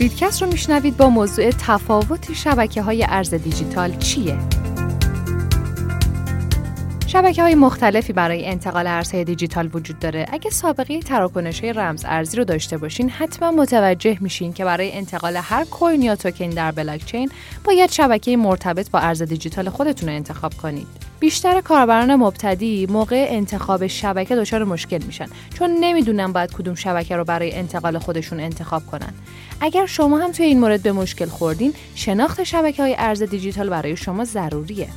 بیتکست رو میشنوید با موضوع تفاوت شبکه های ارز دیجیتال چیه؟ شبکه های مختلفی برای انتقال ارزهای دیجیتال وجود داره. اگه سابقه تراکنش های رمز ارزی رو داشته باشین، حتما متوجه میشین که برای انتقال هر کوین یا توکن در بلاکچین باید شبکه مرتبط با ارز دیجیتال خودتون رو انتخاب کنید. بیشتر کاربران مبتدی موقع انتخاب شبکه دچار مشکل میشن چون نمی‌دونن باید کدوم شبکه رو برای انتقال خودشون انتخاب کنن. اگر شما هم توی این مورد به مشکل خوردین، شناخت شبکه های ارز دیجیتال برای شما ضروریه.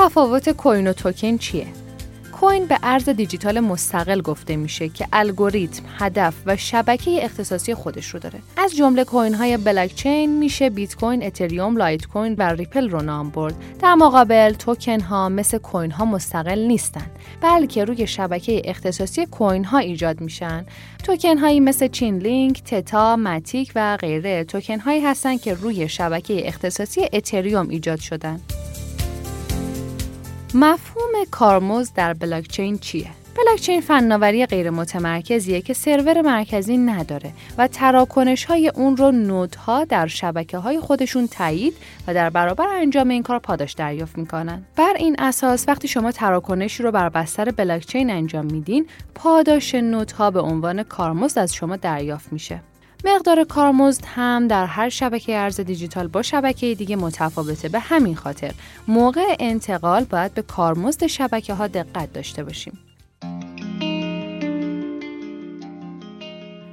تفاوت کوین و توکن چیه؟ کوین به ارز دیجیتال مستقل گفته میشه که الگوریتم، هدف و شبکه اختصاصی خودش رو داره. از جمله کوین های بلاک چین میشه بیت کوین، اتریوم، لایت کوین و ریپل رو نام برد. در مقابل توکن ها مثل کوین ها مستقل نیستن، بلکه روی شبکه اختصاصی کوین ها ایجاد میشن. توکن هایی مثل چین لینک، تتا، ماتیک و غیره توکن هایی هستن که روی شبکه اختصاصی اتریوم ایجاد شدن. مفهوم کارمزد در بلاکچین چیه؟ بلاکچین فناوری غیر متمرکزیه که سرور مرکزی نداره و تراکنش های اون رو نودها در شبکه های خودشون تایید و در برابر انجام این کار پاداش دریافت می‌کنن. بر این اساس وقتی شما تراکنشی رو بر بستر بلاکچین انجام میدین، پاداش نودها به عنوان کارمزد از شما دریافت میشه. مقدار کارمزد هم در هر شبکه ارز دیجیتال با شبکه دیگه متفاوته به همین خاطر موقع انتقال باید به کارمزد شبکه ها دقت داشته باشیم.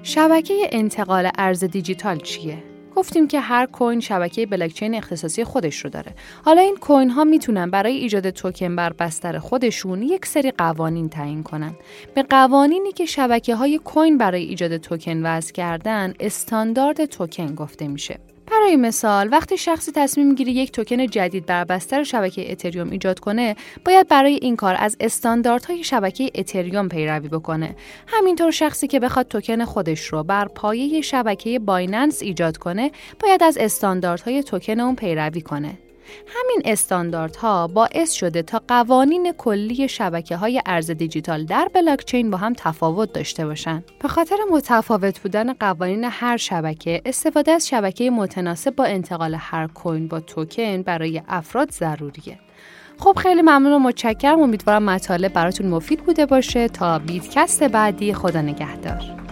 شبکه انتقال ارز دیجیتال چیه؟ گفتیم که هر کوین شبکه بلاکچین اختصاصی خودش رو داره. حالا این کوین ها می‌تونن برای ایجاد توکن بر بستر خودشون یک سری قوانین تعیین کنن. به قوانینی که شبکه های کوین برای ایجاد توکن وضع کردن استاندارد توکن گفته میشه. برای مثال وقتی شخصی تصمیم می‌گیره یک توکن جدید بر بستر شبکه اتریوم ایجاد کنه باید برای این کار از استانداردهای شبکه اتریوم پیروی بکنه. همینطور شخصی که بخواد توکن خودش رو بر پایه شبکه بایننس ایجاد کنه باید از استانداردهای توکن اون پیروی کنه. همین استانداردها باعث شده تا قوانین کلی شبکه های ارز دیجیتال در بلاکچین با هم تفاوت داشته باشند. به خاطر متفاوت بودن قوانین هر شبکه، استفاده از شبکه متناسب با انتقال هر کوین با توکن برای افراد ضروریه. خب خیلی ممنون و متشکرم امیدوارم مطالب براتون مفید بوده باشه تا بیتکست بعدی خدا نگهدار